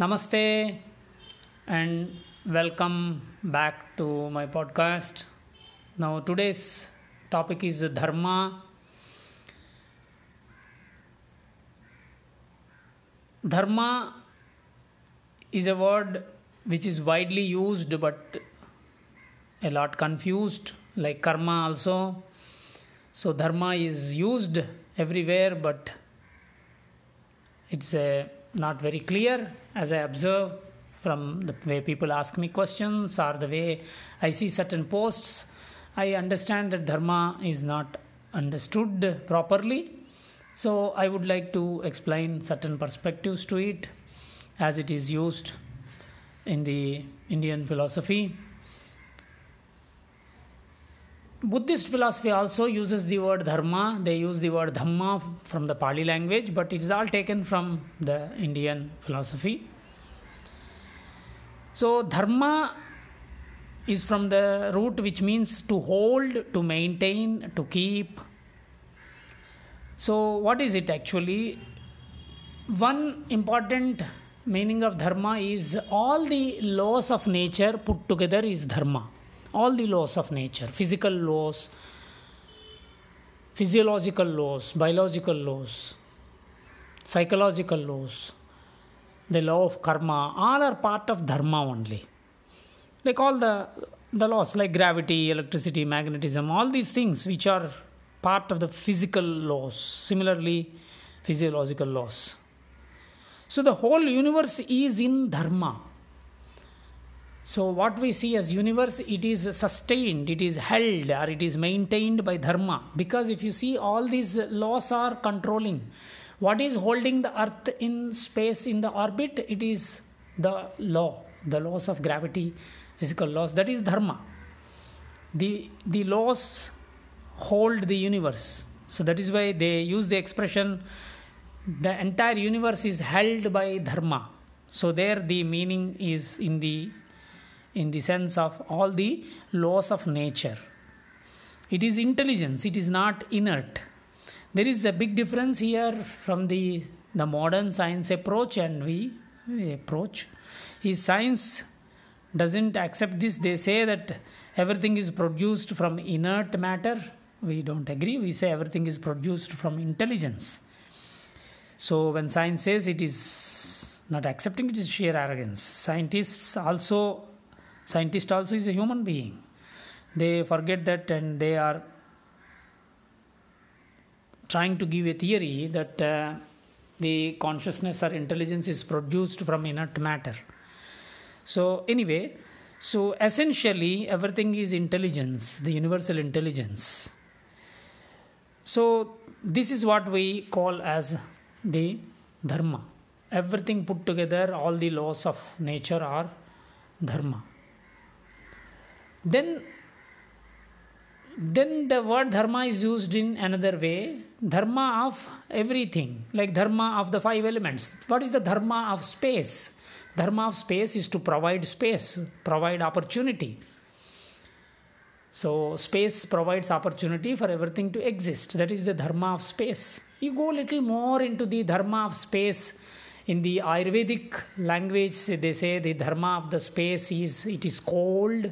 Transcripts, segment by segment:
Namaste and welcome back to my podcast. Now, today's topic is Dharma. Dharma is a word which is widely used but a lot confused, like karma also. So, dharma is used everywhere but it's a not very clear as I observe from the way people ask me questions or the way I see certain posts. I understand that Dharma is not understood properly. So I would like to explain certain perspectives to it as it is used in the Indian philosophy. Buddhist philosophy also uses the word dharma. They use the word dhamma from the Pali language, but it is all taken from the Indian philosophy. So, dharma is from the root which means to hold, to maintain, to keep. So, what is it actually? One important meaning of dharma is all the laws of nature put together is dharma all the laws of nature physical laws physiological laws biological laws psychological laws the law of karma all are part of dharma only like all the the laws like gravity electricity magnetism all these things which are part of the physical laws similarly physiological laws so the whole universe is in dharma so what we see as universe, it is sustained, it is held, or it is maintained by dharma. Because if you see, all these laws are controlling. What is holding the earth in space in the orbit? It is the law, the laws of gravity, physical laws. That is dharma. The the laws hold the universe. So that is why they use the expression the entire universe is held by dharma. So there the meaning is in the in the sense of all the laws of nature. It is intelligence, it is not inert. There is a big difference here from the, the modern science approach and we, approach. Is science doesn't accept this. They say that everything is produced from inert matter. We don't agree. We say everything is produced from intelligence. So when science says it is not accepting, it is sheer arrogance. Scientists also scientist also is a human being they forget that and they are trying to give a theory that uh, the consciousness or intelligence is produced from inert matter so anyway so essentially everything is intelligence the universal intelligence so this is what we call as the dharma. Everything put together all the laws of nature are dharma. Then then the word dharma is used in another way. Dharma of everything like dharma of the five elements. What is the dharma of space? Dharma of space is to provide space provide opportunity so space provides opportunity for everything to exist. That is the dharma of space. You go a little more into the dharma of space. In the ayurvedic language they say the dharma of the space is it is cold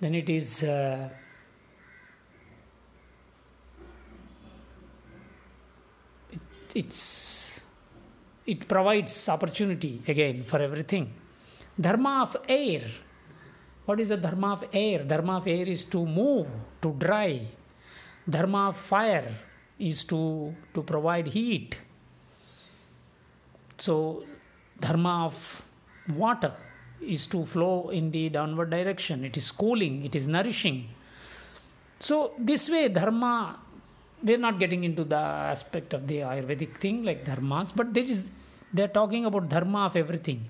then it is uh, it, it's it provides opportunity again for everything. Dharma of air what is the dharma of air dharma of air is to move to dry dharma of fire is to to provide heat so dharma of water is to flow in the downward direction. It is cooling, it is nourishing. So, this way, dharma, we're not getting into the aspect of the Ayurvedic thing like dharmas, but there is, they're talking about dharma of everything.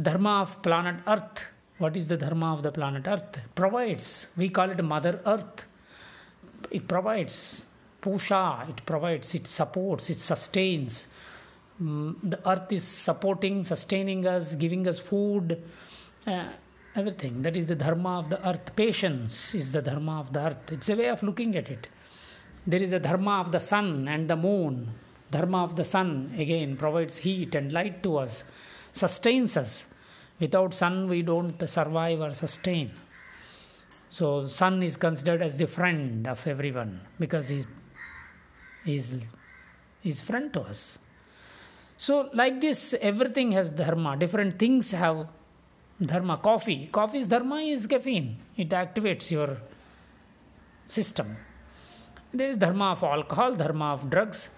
Dharma of planet Earth. What is the dharma of the planet Earth? Provides. We call it Mother Earth. It provides pusha, it provides, it supports, it sustains. Mm, the earth is supporting, sustaining us, giving us food, uh, everything. That is the dharma of the earth. Patience is the dharma of the earth. It's a way of looking at it. There is a dharma of the sun and the moon. Dharma of the sun again provides heat and light to us, sustains us. Without sun, we don't survive or sustain. So, sun is considered as the friend of everyone because he's, he's friend to us. So, like this, everything has dharma. Different things have dharma. Coffee. Coffee's dharma is caffeine. It activates your system. There is dharma of alcohol, dharma of drugs.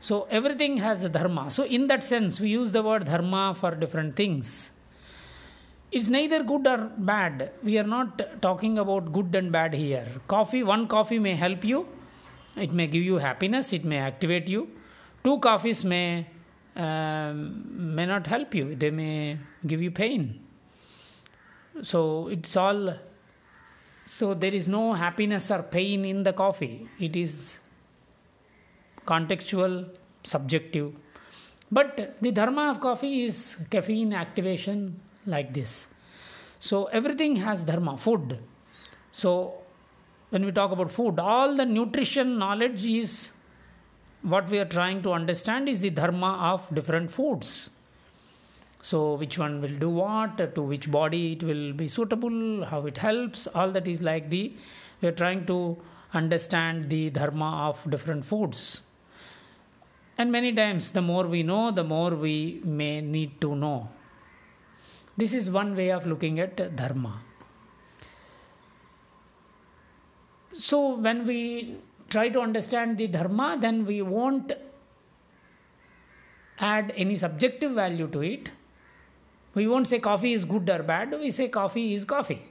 So everything has a dharma. So in that sense, we use the word dharma for different things. It's neither good or bad. We are not talking about good and bad here. Coffee, one coffee may help you. It may give you happiness. It may activate you. Two coffees may um, may not help you. They may give you pain. So it's all so there is no happiness or pain in the coffee. It is contextual, subjective. But the dharma of coffee is caffeine activation like this. So everything has dharma, food. So when we talk about food, all the nutrition knowledge is what we are trying to understand is the dharma of different foods. So, which one will do what, to which body it will be suitable, how it helps, all that is like the we are trying to understand the dharma of different foods. And many times, the more we know, the more we may need to know. This is one way of looking at dharma. So, when we try to understand the dharma, then we won't add any subjective value to it we won't say coffee is good or bad, we say coffee is coffee.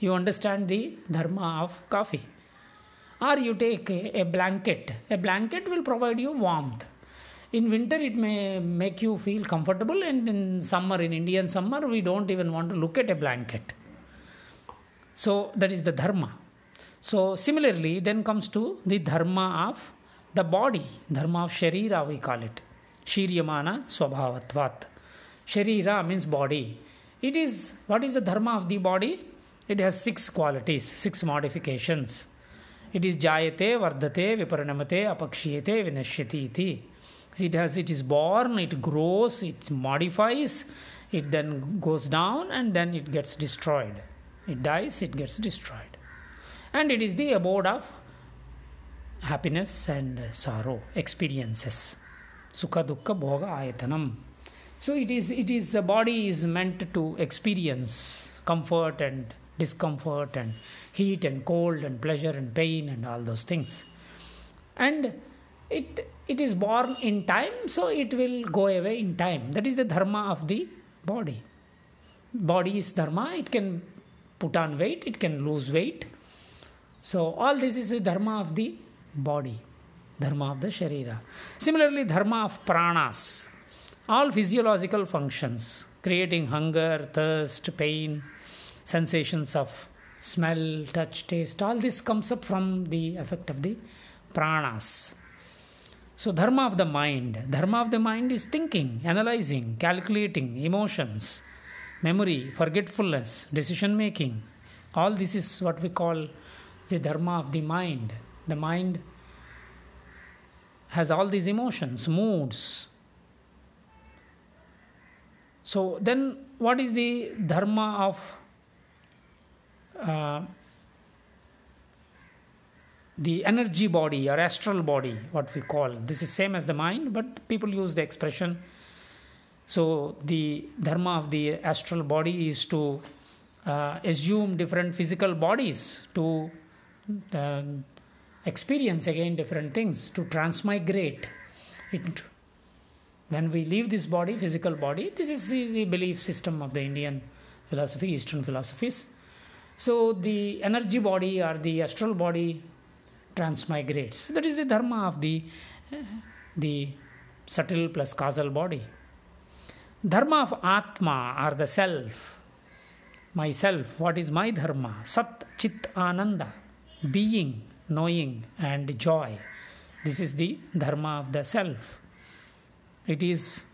You understand the dharma of coffee. Or you take a, blanket. A blanket will provide you warmth. In winter, it may make you feel comfortable, and in summer, in Indian summer, we don't even want to look at a blanket. So, that is the dharma. So, similarly, then comes to the dharma of the body, dharma of sharira, we call it. Shiryamana swabhavatvat. Sharira means body. It is what is the dharma of the body? It has six qualities, six modifications. It is jayate, vardhate, viparinamate, apakshiyate, vinashyati iti. It has it is born, it grows, it modifies, it then goes down and then it gets destroyed. It dies, it gets destroyed. And it is the abode of happiness and sorrow, experiences. Sukha dukkha bhoga ayatanam. So it is it is the body is meant to experience comfort and discomfort and heat and cold and pleasure and pain and all those things. And it it is born in time, so it will go away in time. That is the dharma of the body. Body is dharma, it can put on weight, it can lose weight. So all this is the dharma of the body, dharma of the sharira. Similarly, dharma of pranas all physiological functions, creating hunger, thirst, pain, sensations of smell, touch, taste, all this comes up from the effect of the pranas. So, dharma of the mind. Dharma of the mind is thinking, analyzing, calculating, emotions, memory, forgetfulness, decision making. All this is what we call the dharma of the mind. The mind has all these emotions, moods, so then, what is the dharma of uh, the energy body or astral body? What we call this is same as the mind, but people use the expression. So the dharma of the astral body is to uh, assume different physical bodies to uh, experience again different things to transmigrate it when we leave this body, physical body, this is the belief system of the Indian philosophy, Eastern philosophies. So the energy body or the astral body transmigrates. That is the dharma of the, the subtle plus causal body. Dharma of Atma or the self, myself, what is my dharma? Sat Chit Ananda, being, knowing and joy. This is the dharma of the self. It is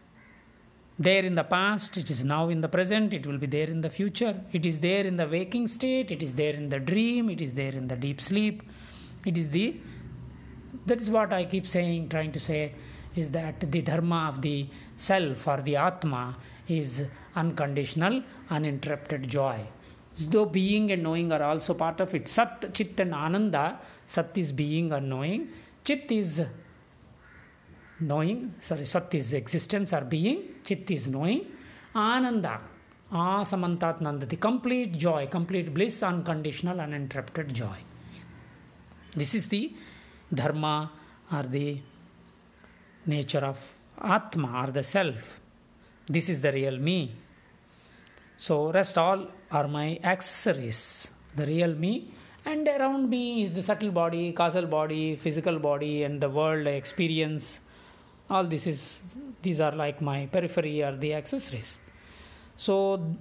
there in the past, it is now in the present, it will be there in the future. It is there in the waking state, it is there in the dream, it is there in the deep sleep. It is the that is what I keep saying, trying to say is that the dharma of the self or the Atma is unconditional, uninterrupted joy. Though being and knowing are also part of it. Sat, Chit, and Ananda. Sat is being or knowing. Chit is knowing. Sorry, Sat is existence or being. Chit is knowing. Ananda. Asamantat The Complete joy, complete bliss, unconditional, uninterrupted joy. This is the dharma or the nature of Atma or the self. This is the real me. So, rest all are my accessories. The real me, and around me is the subtle body, causal body, physical body, and the world I experience. All this is these are like my periphery or the accessories. So,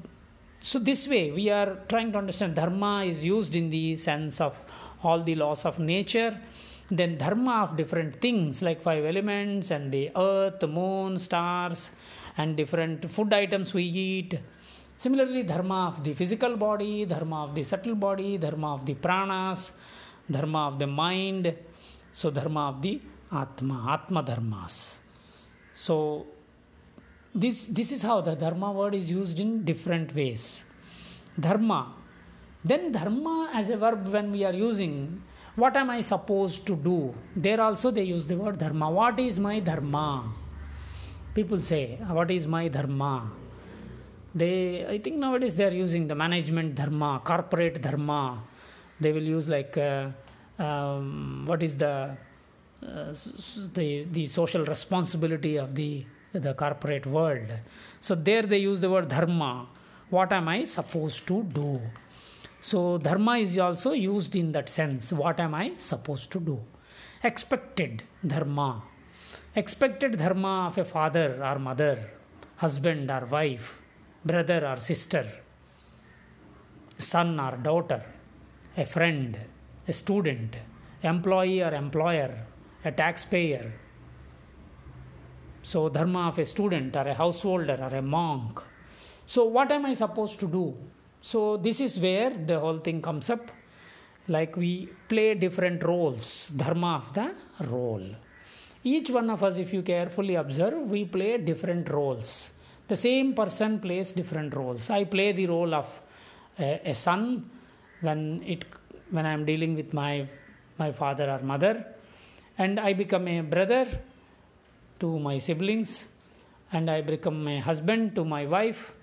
so this way we are trying to understand dharma is used in the sense of all the laws of nature. Then dharma of different things like five elements and the earth moon stars and different food items we eat. Similarly dharma of the physical body dharma of the subtle body dharma of the pranas dharma of the mind. So dharma of the atma atma dharmas so this this is how the dharma word is used in different ways dharma then dharma as a verb when we are using what am I supposed to do? There also they use the word dharma. What is my dharma? People say, What is my dharma? They, I think nowadays they are using the management dharma, corporate dharma. They will use like, uh, um, what is the, the the social responsibility of the the corporate world. So there they use the word dharma. What am I supposed to do? So, dharma is also used in that sense. What am I supposed to do? Expected dharma. Expected dharma of a father or mother, husband or wife, brother or sister, son or daughter, a friend, a student, employee or employer, a taxpayer. So, dharma of a student or a householder or a monk. So, what am I supposed to do? So, this is where the whole thing comes up. Like we play different roles, dharma of the role. Each one of us, if you carefully observe, we play different roles. The same person plays different roles. I play the role of a, son when it when I am dealing with my my father or mother, and I become a brother to my siblings, and I become a husband to my wife.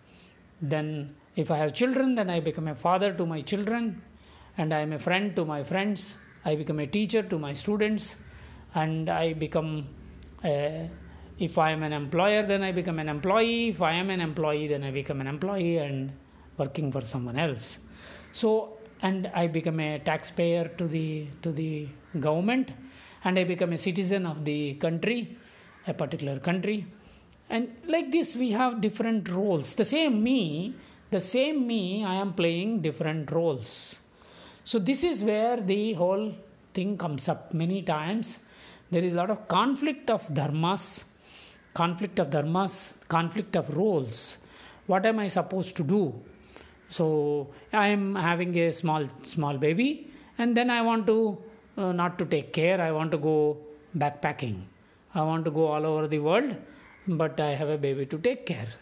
Then if I have children, then I become a father to my children, and I am a friend to my friends. I become a teacher to my students, and I become a, if I am an employer, then I become an employee. If I am an employee, then I become an employee and working for someone else. So, and I become a taxpayer to the to the government, and I become a citizen of the country, a particular country, and like this we have different roles. The same me the same me i am playing different roles. So this is where the whole thing comes up many times. There is a lot of conflict of dharmas conflict of dharmas conflict of roles. What am i supposed to do? So i am having a small small baby and then i want to uh, not to take care i want to go backpacking i want to go all over the world but i have a baby to take care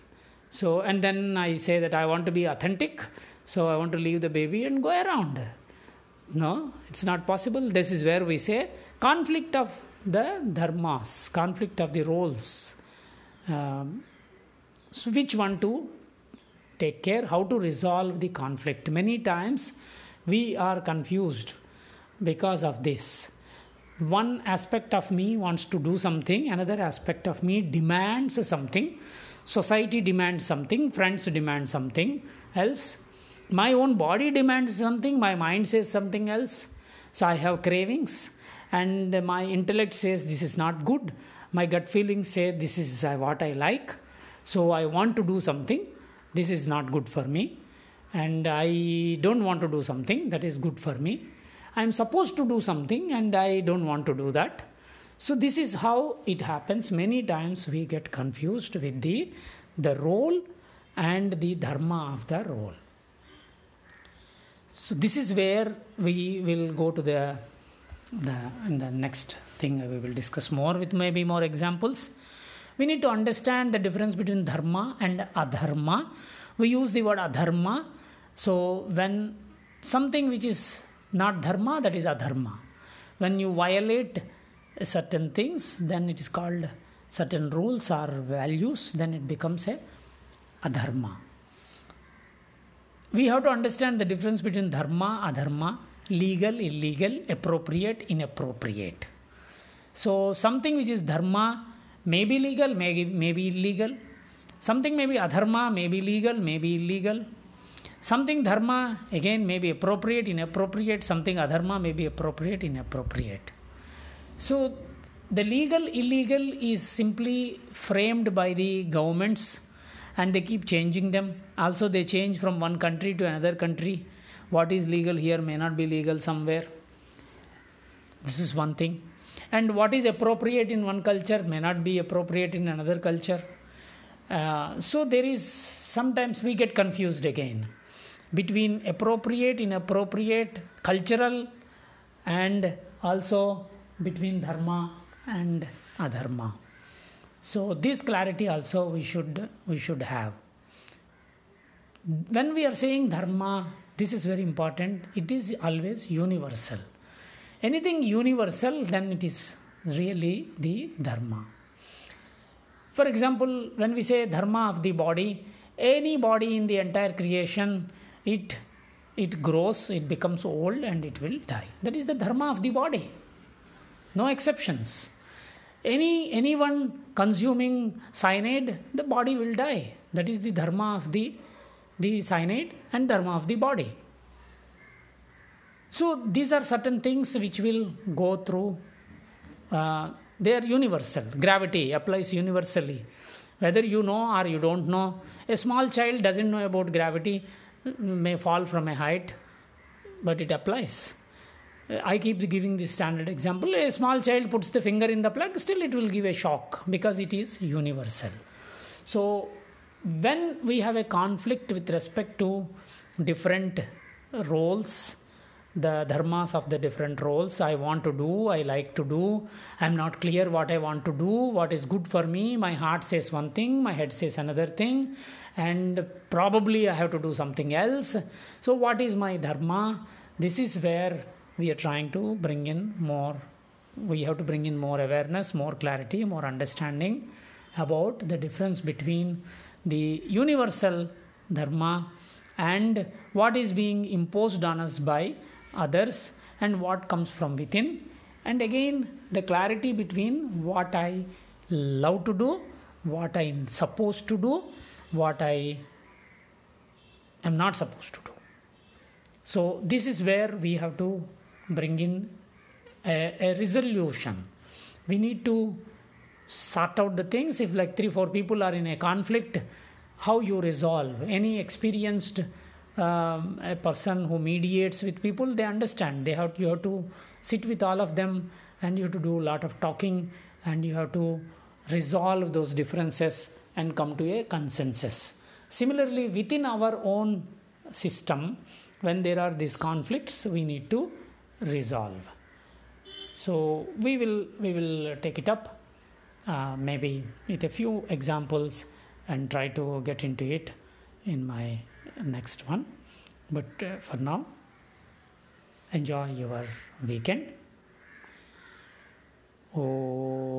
so, and then I say that I want to be authentic, so I want to leave the baby and go around. No, it's not possible. This is where we say conflict of the dharmas, conflict of the roles. Um, so, which one to take care, how to resolve the conflict. Many times we are confused because of this. One aspect of me wants to do something, another aspect of me demands something society demands something, friends demand something else, my own body demands something, my mind says something else. So I have cravings, and my intellect says this is not good. My gut feelings say this is what I like. So I want to do something. This is not good for me. And I don't want to do something that is good for me. I'm supposed to do something and I don't want to do that. So this is how it happens. Many times we get confused with the the role and the dharma of the role. So this is where we will go to the the in the next thing we will discuss more with maybe more examples. We need to understand the difference between dharma and adharma. We use the word adharma. So when something which is not dharma, that is adharma. When you violate certain things, then it is called certain rules or values, then it becomes a adharma. We have to understand the difference between dharma, adharma, legal, illegal, appropriate, inappropriate. So something which is dharma may be legal, may, may be illegal. Something may be adharma, may be legal, may be illegal. Something dharma again may be appropriate, inappropriate. Something adharma may be appropriate, inappropriate. So the legal illegal is simply framed by the governments and they keep changing them. Also, they change from one country to another country. What is legal here may not be legal somewhere. This is one thing. And what is appropriate in one culture may not be appropriate in another culture. Uh, so, there is sometimes we get confused again between appropriate, inappropriate, cultural, and also between dharma and adharma. So this clarity also we should we should have. When we are saying dharma, this is very important. It is always universal. Anything universal, then it is really the dharma. For example, when we say dharma of the body, any body in the entire creation, it it grows, it becomes old, and it will die. That is the dharma of the body. No exceptions. Any anyone consuming cyanide the body will die. That is the dharma of the the cyanide and dharma of the body. So these are certain things which will go through uh, they are universal. Gravity applies universally. Whether you know or you don't know a small child doesn't know about gravity may fall from a height but it applies I keep giving this standard example. A small child puts the finger in the plug, still it will give a shock because it is universal. So, when we have a conflict with respect to different roles, the dharmas of the different roles I want to do, I like to do, I'm not clear what I want to do, what is good for me, my heart says one thing, my head says another thing, and probably I have to do something else. So, what is my dharma? This is where we are trying to bring in more we have to bring in more awareness more clarity more understanding about the difference between the universal dharma and what is being imposed on us by others and what comes from within and again the clarity between what i love to do what i'm supposed to do what i am not supposed to do so this is where we have to bring in a, a resolution. We need to sort out the things. If like three, four people are in a conflict, how you resolve. Any experienced um, a person who mediates with people, they understand. They have you have to sit with all of them, and you have to do a lot of talking, and you have to resolve those differences and come to a consensus. Similarly, within our own system, when there are these conflicts, we need to resolve so we will we will take it up uh, maybe with a few examples and try to get into it in my next one. But uh, for now enjoy your weekend. Oh